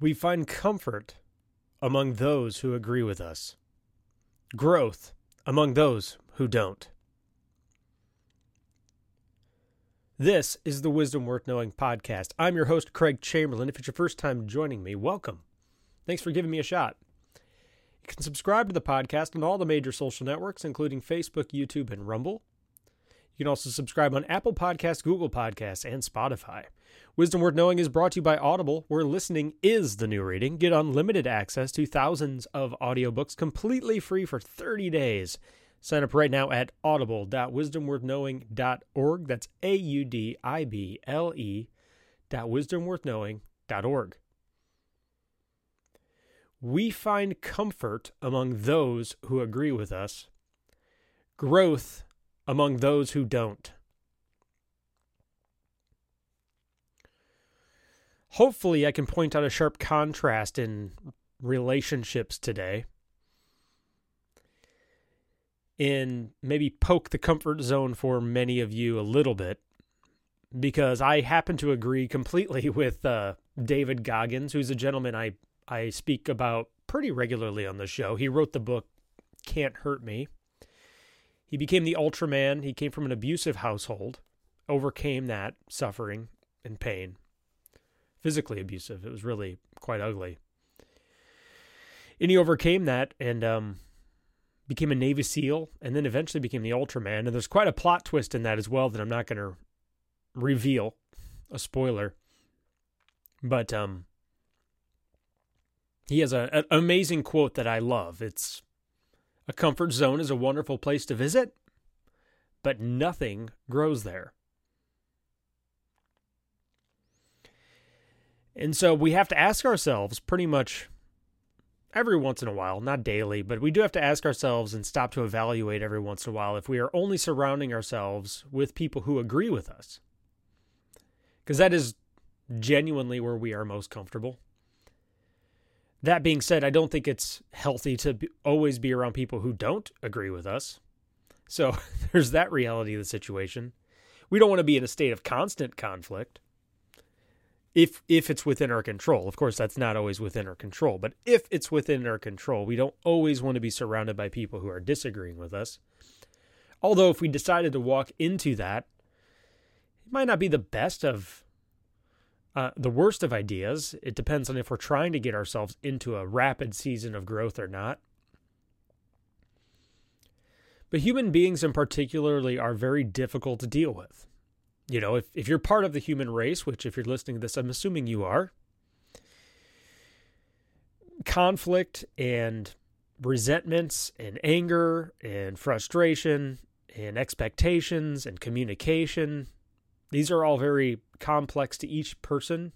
We find comfort among those who agree with us, growth among those who don't. This is the Wisdom Worth Knowing podcast. I'm your host, Craig Chamberlain. If it's your first time joining me, welcome. Thanks for giving me a shot. You can subscribe to the podcast on all the major social networks, including Facebook, YouTube, and Rumble. You can also subscribe on Apple Podcasts, Google Podcasts, and Spotify. Wisdom Worth Knowing is brought to you by Audible, where listening is the new reading. Get unlimited access to thousands of audiobooks completely free for 30 days. Sign up right now at audible.wisdomworthknowing.org. That's A U D I B L E dot wisdomworthknowing.org. We find comfort among those who agree with us, growth among those who don't. Hopefully, I can point out a sharp contrast in relationships today. And maybe poke the comfort zone for many of you a little bit, because I happen to agree completely with uh, David Goggins, who's a gentleman I, I speak about pretty regularly on the show. He wrote the book Can't Hurt Me. He became the Ultraman. He came from an abusive household, overcame that suffering and pain. Physically abusive. It was really quite ugly. And he overcame that and um, became a Navy SEAL and then eventually became the Ultraman. And there's quite a plot twist in that as well that I'm not going to reveal. A spoiler. But um, he has a, an amazing quote that I love. It's a comfort zone is a wonderful place to visit, but nothing grows there. And so we have to ask ourselves pretty much every once in a while, not daily, but we do have to ask ourselves and stop to evaluate every once in a while if we are only surrounding ourselves with people who agree with us. Because that is genuinely where we are most comfortable. That being said, I don't think it's healthy to be, always be around people who don't agree with us. So there's that reality of the situation. We don't want to be in a state of constant conflict. If if it's within our control. Of course, that's not always within our control, but if it's within our control, we don't always want to be surrounded by people who are disagreeing with us. Although if we decided to walk into that, it might not be the best of uh, the worst of ideas. It depends on if we're trying to get ourselves into a rapid season of growth or not. But human beings in particularly are very difficult to deal with. You know, if, if you're part of the human race, which if you're listening to this, I'm assuming you are, conflict and resentments and anger and frustration and expectations and communication these are all very complex to each person,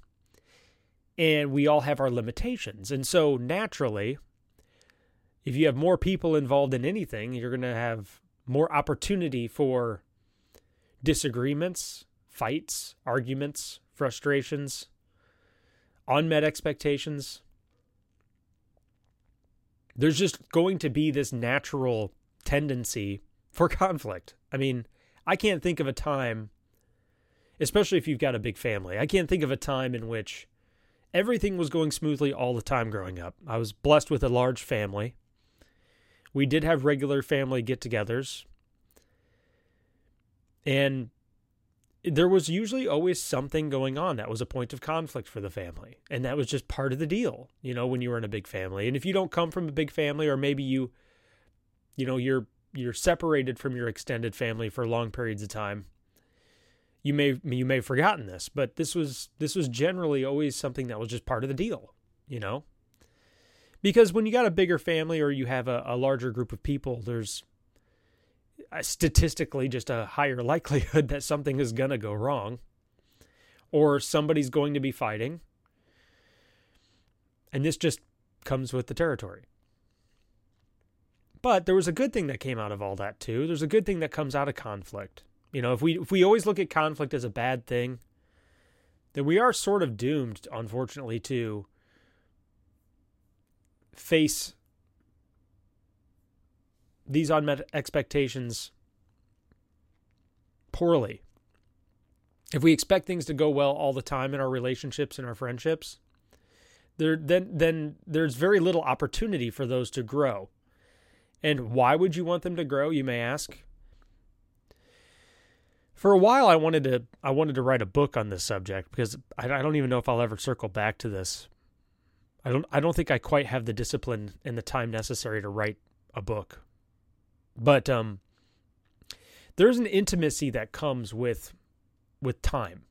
and we all have our limitations. And so, naturally, if you have more people involved in anything, you're going to have more opportunity for disagreements, fights, arguments, frustrations, unmet expectations. There's just going to be this natural tendency for conflict. I mean, I can't think of a time especially if you've got a big family. I can't think of a time in which everything was going smoothly all the time growing up. I was blessed with a large family. We did have regular family get togethers. And there was usually always something going on that was a point of conflict for the family. And that was just part of the deal, you know, when you were in a big family. And if you don't come from a big family or maybe you you know, you're you're separated from your extended family for long periods of time, you may you may have forgotten this, but this was this was generally always something that was just part of the deal, you know. Because when you got a bigger family or you have a, a larger group of people, there's statistically just a higher likelihood that something is going to go wrong or somebody's going to be fighting. And this just comes with the territory. But there was a good thing that came out of all that too. There's a good thing that comes out of conflict. You know, if we if we always look at conflict as a bad thing, then we are sort of doomed, unfortunately, to face these unmet expectations poorly. If we expect things to go well all the time in our relationships and our friendships, there then then there's very little opportunity for those to grow. And why would you want them to grow, you may ask? For a while I wanted to I wanted to write a book on this subject because I, I don't even know if I'll ever circle back to this. I don't I don't think I quite have the discipline and the time necessary to write a book. But um there's an intimacy that comes with with time.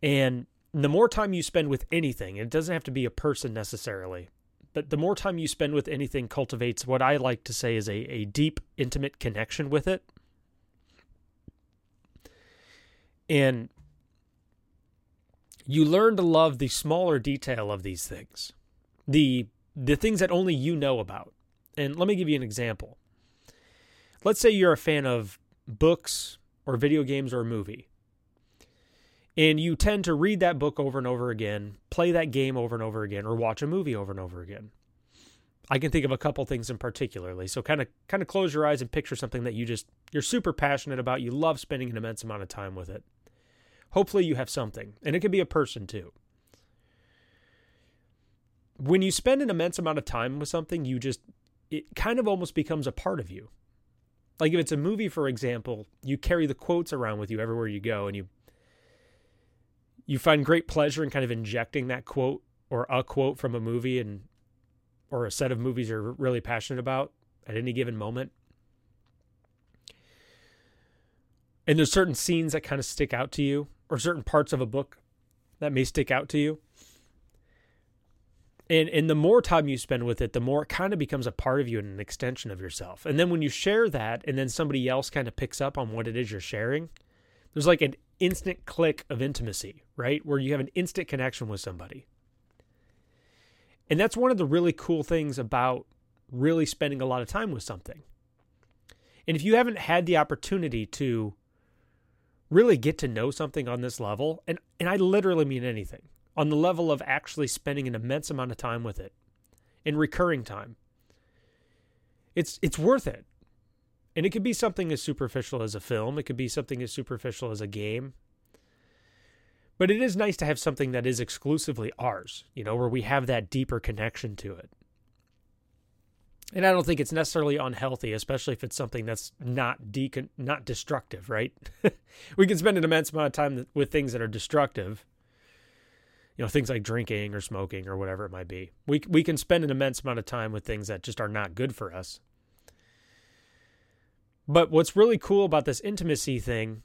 And the more time you spend with anything, it doesn't have to be a person necessarily, but the more time you spend with anything cultivates what I like to say is a, a deep, intimate connection with it. And you learn to love the smaller detail of these things, the the things that only you know about. And let me give you an example. Let's say you're a fan of books or video games or a movie and you tend to read that book over and over again, play that game over and over again, or watch a movie over and over again. I can think of a couple things in particularly. So kind of kind of close your eyes and picture something that you just you're super passionate about. You love spending an immense amount of time with it. Hopefully you have something, and it could be a person too. When you spend an immense amount of time with something, you just it kind of almost becomes a part of you. Like if it's a movie, for example, you carry the quotes around with you everywhere you go, and you you find great pleasure in kind of injecting that quote or a quote from a movie and or a set of movies you're really passionate about at any given moment. And there's certain scenes that kind of stick out to you, or certain parts of a book that may stick out to you. And and the more time you spend with it, the more it kind of becomes a part of you and an extension of yourself. And then when you share that, and then somebody else kind of picks up on what it is you're sharing, there's like an instant click of intimacy, right? Where you have an instant connection with somebody. And that's one of the really cool things about really spending a lot of time with something. And if you haven't had the opportunity to really get to know something on this level, and, and I literally mean anything, on the level of actually spending an immense amount of time with it in recurring time, it's it's worth it. And it could be something as superficial as a film, it could be something as superficial as a game. But it is nice to have something that is exclusively ours, you know, where we have that deeper connection to it. And I don't think it's necessarily unhealthy, especially if it's something that's not decon- not destructive, right? we can spend an immense amount of time with things that are destructive. You know, things like drinking or smoking or whatever it might be. We we can spend an immense amount of time with things that just are not good for us. But what's really cool about this intimacy thing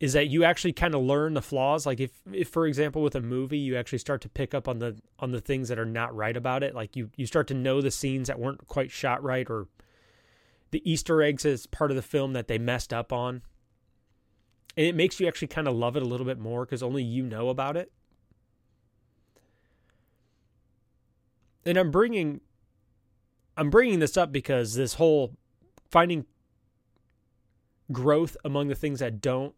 is that you actually kind of learn the flaws. Like if, if for example, with a movie, you actually start to pick up on the on the things that are not right about it. Like you you start to know the scenes that weren't quite shot right, or the Easter eggs as part of the film that they messed up on. And it makes you actually kind of love it a little bit more because only you know about it. And I'm bringing I'm bringing this up because this whole finding growth among the things that don't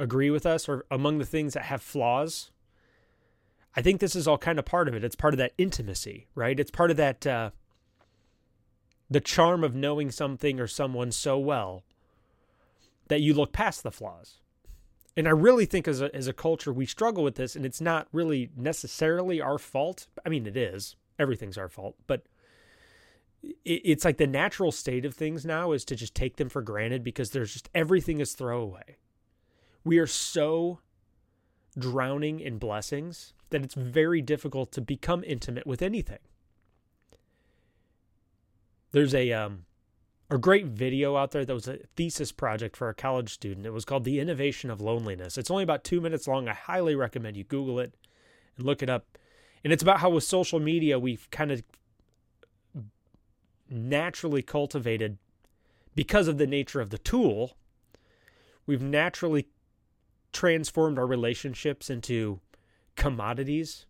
agree with us or among the things that have flaws. I think this is all kind of part of it. It's part of that intimacy, right? It's part of that uh, the charm of knowing something or someone so well that you look past the flaws. And I really think as a as a culture we struggle with this and it's not really necessarily our fault. I mean it is. Everything's our fault, but it's like the natural state of things now is to just take them for granted because there's just everything is throwaway. We are so drowning in blessings that it's very difficult to become intimate with anything. There's a um a great video out there that was a thesis project for a college student. It was called The Innovation of Loneliness. It's only about 2 minutes long. I highly recommend you Google it and look it up. And it's about how with social media we've kind of naturally cultivated because of the nature of the tool. We've naturally transformed our relationships into commodities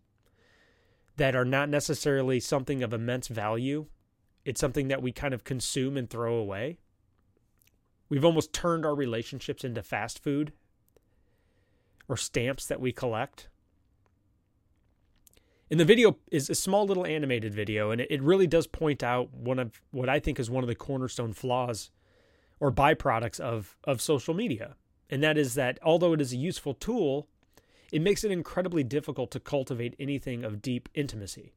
that are not necessarily something of immense value. It's something that we kind of consume and throw away. We've almost turned our relationships into fast food or stamps that we collect. And the video is a small little animated video, and it really does point out one of what I think is one of the cornerstone flaws or byproducts of of social media. And that is that although it is a useful tool, it makes it incredibly difficult to cultivate anything of deep intimacy.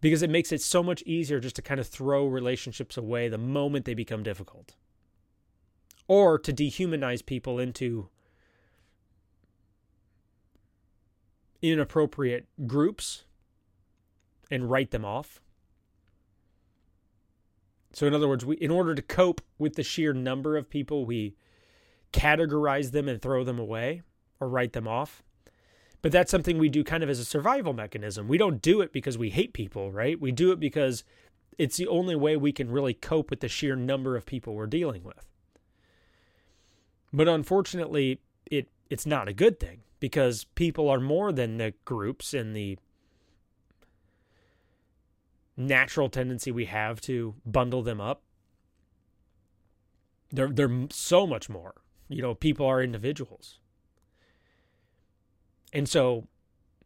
Because it makes it so much easier just to kind of throw relationships away the moment they become difficult. Or to dehumanize people into inappropriate groups and write them off. So, in other words, we, in order to cope with the sheer number of people, we categorize them and throw them away or write them off. But that's something we do kind of as a survival mechanism. We don't do it because we hate people, right? We do it because it's the only way we can really cope with the sheer number of people we're dealing with. But unfortunately, it it's not a good thing because people are more than the groups and the natural tendency we have to bundle them up. They're they're so much more. You know, people are individuals. And so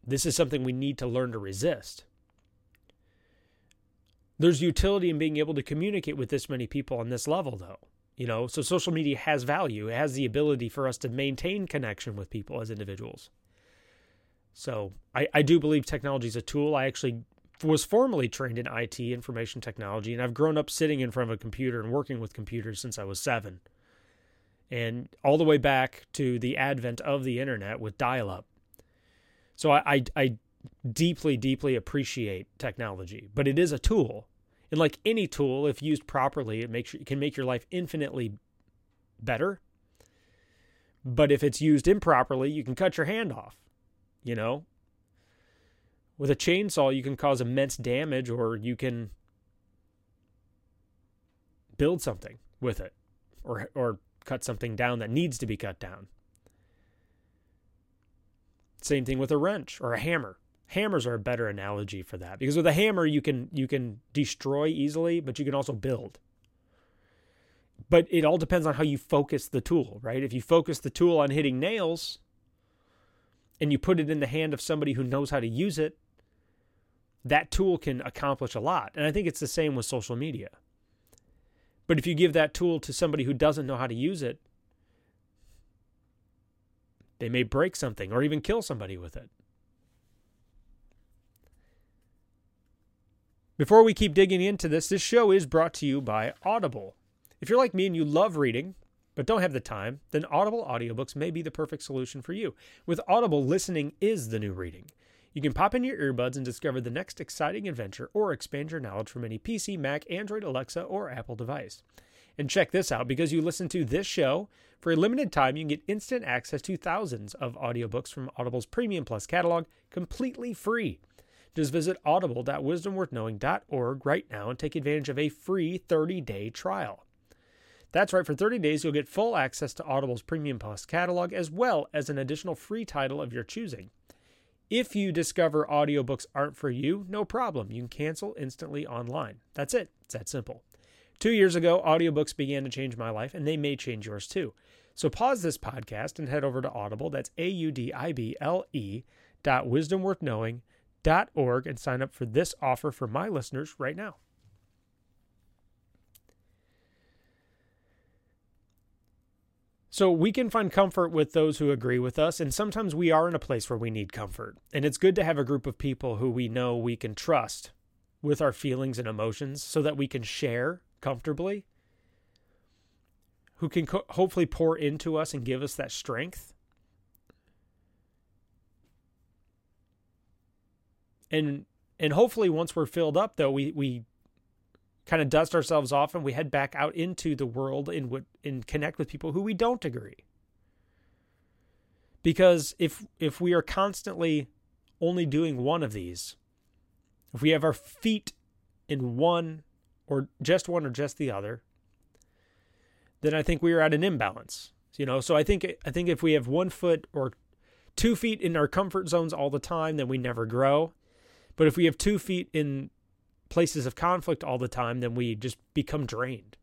this is something we need to learn to resist. There's utility in being able to communicate with this many people on this level though. You know, so social media has value. It has the ability for us to maintain connection with people as individuals. So I, I do believe technology is a tool. I actually was formally trained in IT, information technology, and I've grown up sitting in front of a computer and working with computers since I was seven. And all the way back to the advent of the internet with dial up. So I, I, I deeply, deeply appreciate technology, but it is a tool. And like any tool, if used properly, it makes it can make your life infinitely better. But if it's used improperly, you can cut your hand off. You know, with a chainsaw, you can cause immense damage or you can build something with it or, or cut something down that needs to be cut down. Same thing with a wrench or a hammer. Hammers are a better analogy for that because with a hammer you can you can destroy easily, but you can also build. But it all depends on how you focus the tool, right? If you focus the tool on hitting nails and you put it in the hand of somebody who knows how to use it, that tool can accomplish a lot. And I think it's the same with social media. But if you give that tool to somebody who doesn't know how to use it, they may break something or even kill somebody with it. Before we keep digging into this, this show is brought to you by Audible. If you're like me and you love reading, but don't have the time, then Audible audiobooks may be the perfect solution for you. With Audible, listening is the new reading. You can pop in your earbuds and discover the next exciting adventure or expand your knowledge from any PC, Mac, Android, Alexa, or Apple device. And check this out because you listen to this show, for a limited time, you can get instant access to thousands of audiobooks from Audible's Premium Plus catalog completely free. Just visit audible.wisdomworthknowing.org right now and take advantage of a free 30 day trial. That's right, for 30 days, you'll get full access to Audible's Premium Plus catalog as well as an additional free title of your choosing. If you discover audiobooks aren't for you, no problem. You can cancel instantly online. That's it. It's that simple. Two years ago, audiobooks began to change my life, and they may change yours too. So pause this podcast and head over to Audible. That's A U D I B L E dot wisdomworthknowing.org and sign up for this offer for my listeners right now. So we can find comfort with those who agree with us, and sometimes we are in a place where we need comfort. And it's good to have a group of people who we know we can trust with our feelings and emotions so that we can share comfortably, who can co- hopefully pour into us and give us that strength. And and hopefully once we're filled up though we we kind of dust ourselves off and we head back out into the world and and connect with people who we don't agree. Because if if we are constantly only doing one of these, if we have our feet in one or just one or just the other, then I think we are at an imbalance. You know, so I think I think if we have one foot or two feet in our comfort zones all the time, then we never grow. But if we have two feet in places of conflict all the time, then we just become drained.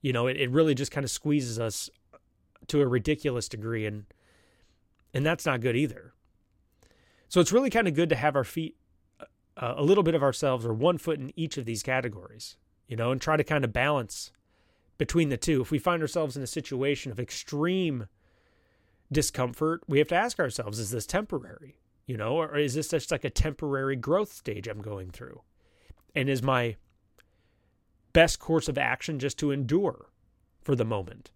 You know, it, it really just kind of squeezes us to a ridiculous degree and and that's not good either. So it's really kind of good to have our feet uh, a little bit of ourselves or one foot in each of these categories, you know, and try to kind of balance between the two. If we find ourselves in a situation of extreme discomfort, we have to ask ourselves is this temporary? You know, or is this just like a temporary growth stage I'm going through? And is my best course of action just to endure for the moment?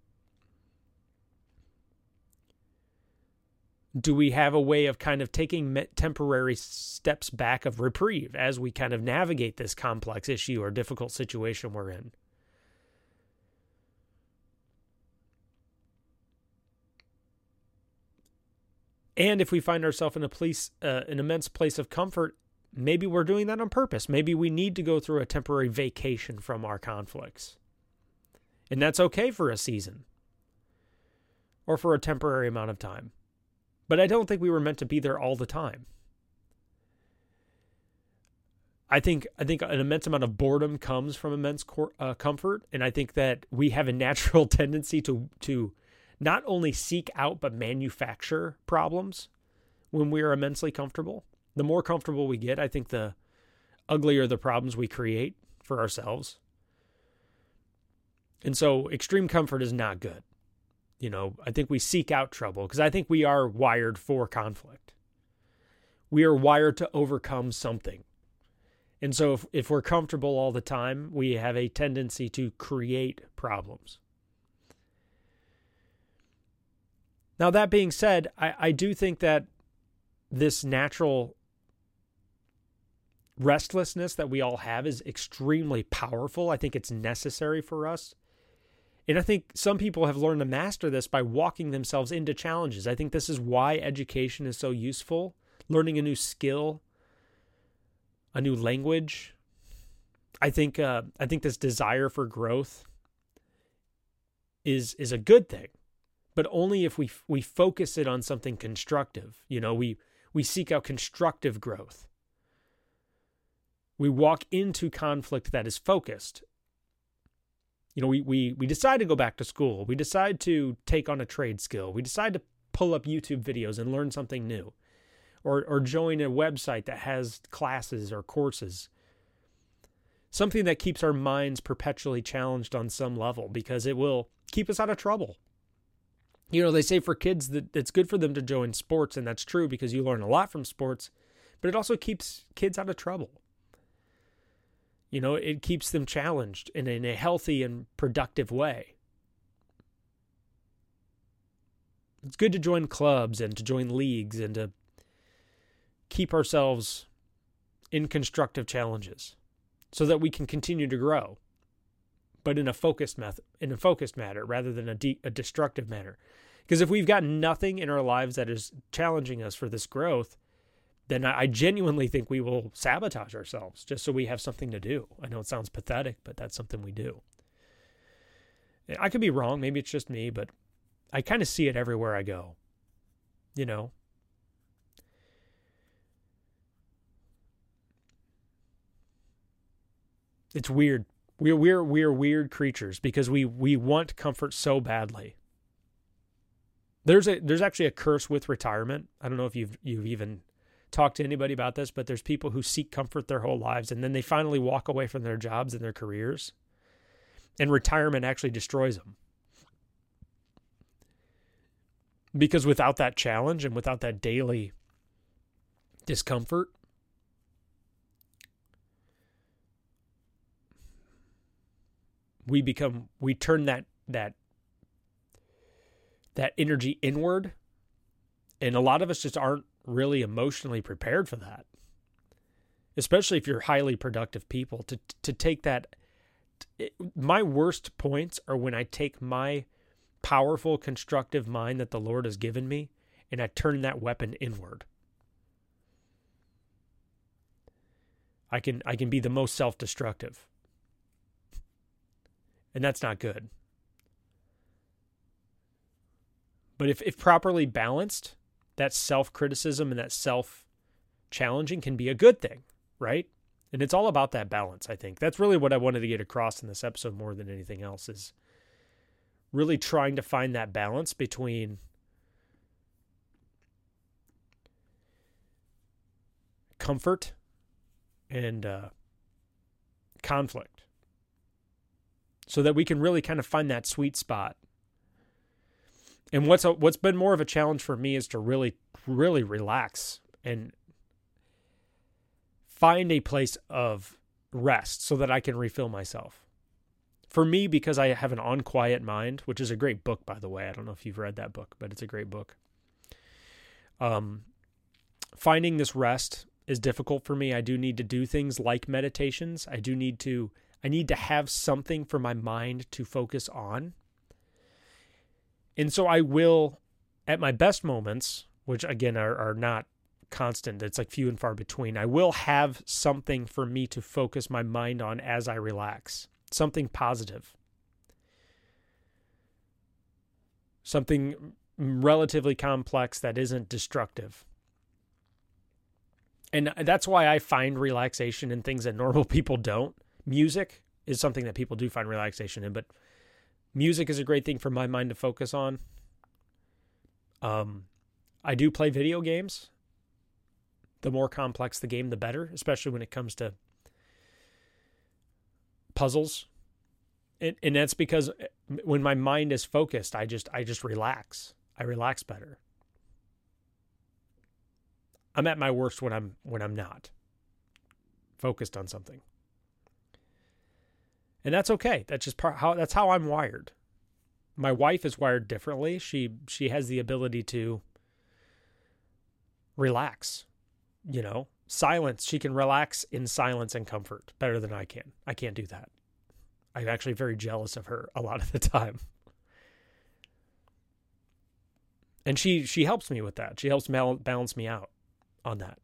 Do we have a way of kind of taking temporary steps back of reprieve as we kind of navigate this complex issue or difficult situation we're in? And if we find ourselves in a place, uh, an immense place of comfort, maybe we're doing that on purpose. Maybe we need to go through a temporary vacation from our conflicts. And that's okay for a season or for a temporary amount of time. But I don't think we were meant to be there all the time. I think I think an immense amount of boredom comes from immense cor- uh, comfort, and I think that we have a natural tendency to to not only seek out but manufacture problems when we are immensely comfortable. The more comfortable we get, I think the uglier the problems we create for ourselves. And so extreme comfort is not good. You know, I think we seek out trouble because I think we are wired for conflict. We are wired to overcome something. And so if, if we're comfortable all the time, we have a tendency to create problems. Now, that being said, I, I do think that this natural restlessness that we all have is extremely powerful. I think it's necessary for us. And I think some people have learned to master this by walking themselves into challenges. I think this is why education is so useful. Learning a new skill, a new language. I think uh, I think this desire for growth is is a good thing but only if we we focus it on something constructive. You know, we we seek out constructive growth. We walk into conflict that is focused. You know, we we we decide to go back to school. We decide to take on a trade skill. We decide to pull up YouTube videos and learn something new. Or or join a website that has classes or courses. Something that keeps our minds perpetually challenged on some level because it will keep us out of trouble you know, they say for kids that it's good for them to join sports, and that's true because you learn a lot from sports, but it also keeps kids out of trouble. You know, it keeps them challenged in, in a healthy and productive way. It's good to join clubs and to join leagues and to keep ourselves in constructive challenges so that we can continue to grow but in a focused method, in a focused manner rather than a, de- a destructive manner. Because if we've got nothing in our lives that is challenging us for this growth, then I genuinely think we will sabotage ourselves just so we have something to do. I know it sounds pathetic, but that's something we do. I could be wrong. Maybe it's just me, but I kind of see it everywhere I go. You know? It's weird. We're we're we're weird creatures because we we want comfort so badly. There's a there's actually a curse with retirement. I don't know if you've you've even talked to anybody about this, but there's people who seek comfort their whole lives and then they finally walk away from their jobs and their careers. And retirement actually destroys them. Because without that challenge and without that daily discomfort, we become we turn that that that energy inward and a lot of us just aren't really emotionally prepared for that. Especially if you're highly productive people to to take that my worst points are when i take my powerful constructive mind that the lord has given me and i turn that weapon inward. I can i can be the most self-destructive. And that's not good. But if, if properly balanced, that self criticism and that self challenging can be a good thing, right? And it's all about that balance, I think. That's really what I wanted to get across in this episode more than anything else is really trying to find that balance between comfort and uh, conflict so that we can really kind of find that sweet spot. And what's a, what's been more of a challenge for me is to really really relax and find a place of rest so that I can refill myself. For me, because I have an unquiet mind, which is a great book, by the way. I don't know if you've read that book, but it's a great book. Um, finding this rest is difficult for me. I do need to do things like meditations. I do need to I need to have something for my mind to focus on. And so I will at my best moments, which again are, are not constant, it's like few and far between, I will have something for me to focus my mind on as I relax, something positive. Something relatively complex that isn't destructive. And that's why I find relaxation in things that normal people don't. Music is something that people do find relaxation in, but music is a great thing for my mind to focus on. Um, I do play video games. The more complex the game, the better, especially when it comes to puzzles. And, and that's because eh, when my mind is focused, I just I just relax. I relax better. I'm at my worst when I'm when I'm not focused on something. And that's okay. That's just part how that's how I'm wired. My wife is wired differently. She she has the ability to relax. You know, silence. She can relax in silence and comfort better than I can. I can't do that. I'm actually very jealous of her a lot of the time. And she she helps me with that. She helps balance me out on that.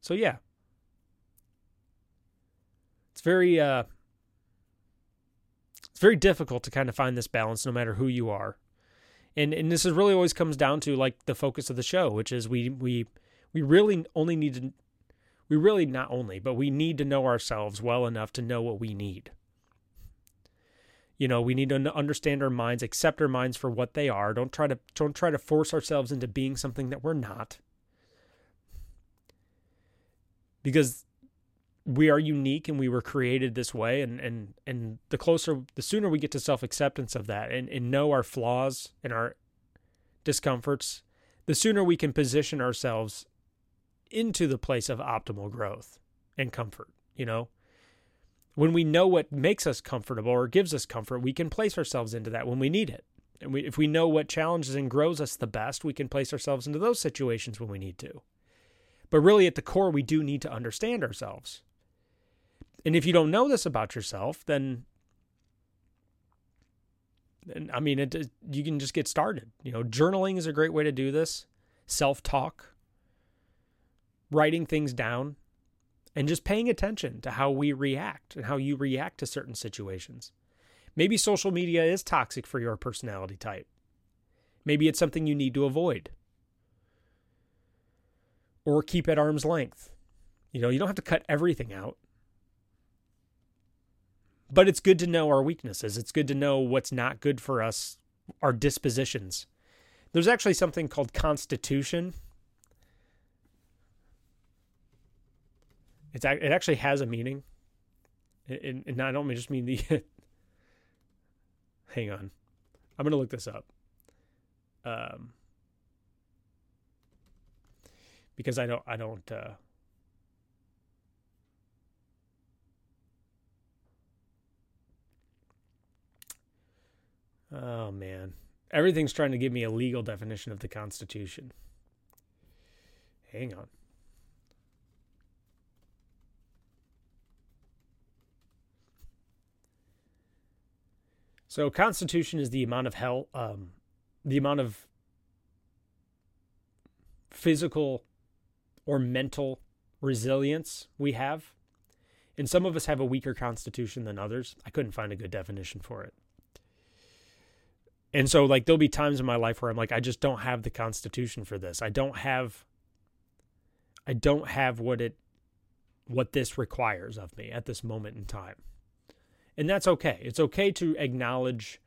So yeah. It's very uh it's very difficult to kind of find this balance no matter who you are and and this is really always comes down to like the focus of the show, which is we we we really only need to we really not only, but we need to know ourselves well enough to know what we need. You know, we need to understand our minds, accept our minds for what they are. Don't try to don't try to force ourselves into being something that we're not. Because we are unique and we were created this way and and and the closer the sooner we get to self-acceptance of that and, and know our flaws and our discomforts the sooner we can position ourselves into the place of optimal growth and comfort you know? When we know what makes us comfortable or gives us comfort we can place ourselves into that when we need it. And we, if we know what challenges and grows us the best we can place ourselves into those situations when we need to. But really at the core we do need to understand ourselves and if you don't know this about yourself, then and I mean, it, you can just get started. You know, journaling is a great way to do this. Self talk, writing things down, and just paying attention to how we react and how you react to certain situations. Maybe social media is toxic for your personality type. Maybe it's something you need to avoid or keep at arm's length. You know, you don't have to cut everything out but it's good to know our weaknesses. It's good to know what's not good for us, our dispositions. There's actually something called constitution. It's it actually has a meaning, and, I don't just mean the. hang on, I'm gonna look this up. Um, because I don't I don't uh, Oh man. Everything's trying to give me a legal definition of the Constitution. Hang on. So constitution is the amount of hell um the amount of physical or mental resilience we have. And some of us have a weaker constitution than others. I couldn't find a good definition for it. And so like there'll be times in my life where I'm like I just don't have the constitution for this. I don't have I don't have what it what this requires of me at this moment in time. And that's okay. It's okay to acknowledge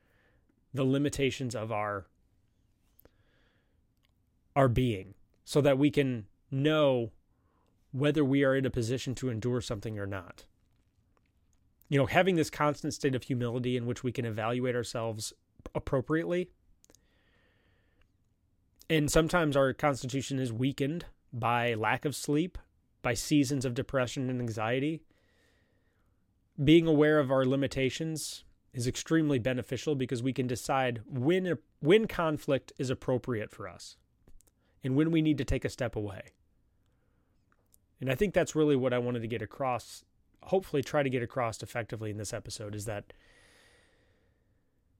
the limitations of our our being so that we can know whether we are in a position to endure something or not. you know, having this constant state of humility in which we can evaluate ourselves appropriately. And sometimes our constitution is weakened by lack of sleep, by seasons of depression and anxiety. Being aware of our limitations is extremely beneficial because we can decide when when conflict is appropriate for us and when we need to take a step away. And I think that's really what I wanted to get across, hopefully try to get across effectively in this episode is that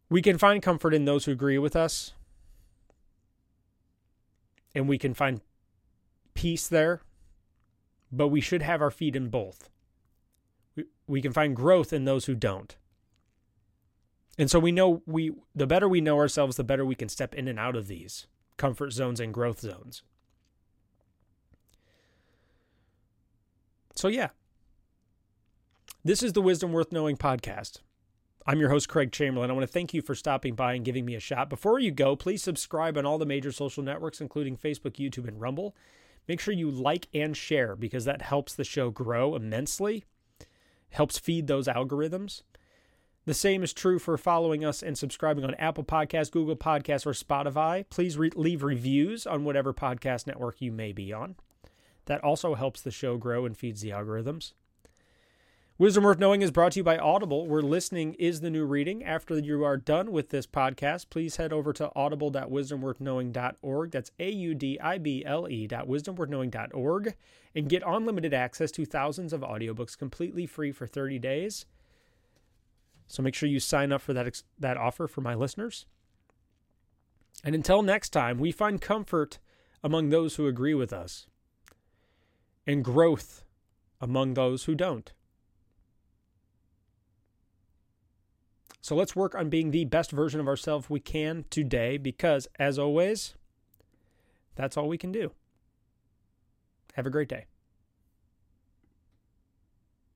we can find comfort in those who agree with us and we can find peace there, but we should have our feet in both. We, we can find growth in those who don't. And so we know we the better we know ourselves, the better we can step in and out of these comfort zones and growth zones. So yeah. This is the Wisdom Worth Knowing podcast. I'm your host, Craig Chamberlain. I want to thank you for stopping by and giving me a shot. Before you go, please subscribe on all the major social networks, including Facebook, YouTube, and Rumble. Make sure you like and share because that helps the show grow immensely, helps feed those algorithms. The same is true for following us and subscribing on Apple Podcasts, Google Podcasts, or Spotify. Please re- leave reviews on whatever podcast network you may be on. That also helps the show grow and feeds the algorithms. Wisdom Worth Knowing is brought to you by Audible, where listening is the new reading. After you are done with this podcast, please head over to audible.wisdomworthknowing.org. That's A U D I B L E wisdomworthknowing.org and get unlimited access to thousands of audiobooks completely free for 30 days. So make sure you sign up for that, that offer for my listeners. And until next time, we find comfort among those who agree with us and growth among those who don't. So let's work on being the best version of ourselves we can today because, as always, that's all we can do. Have a great day.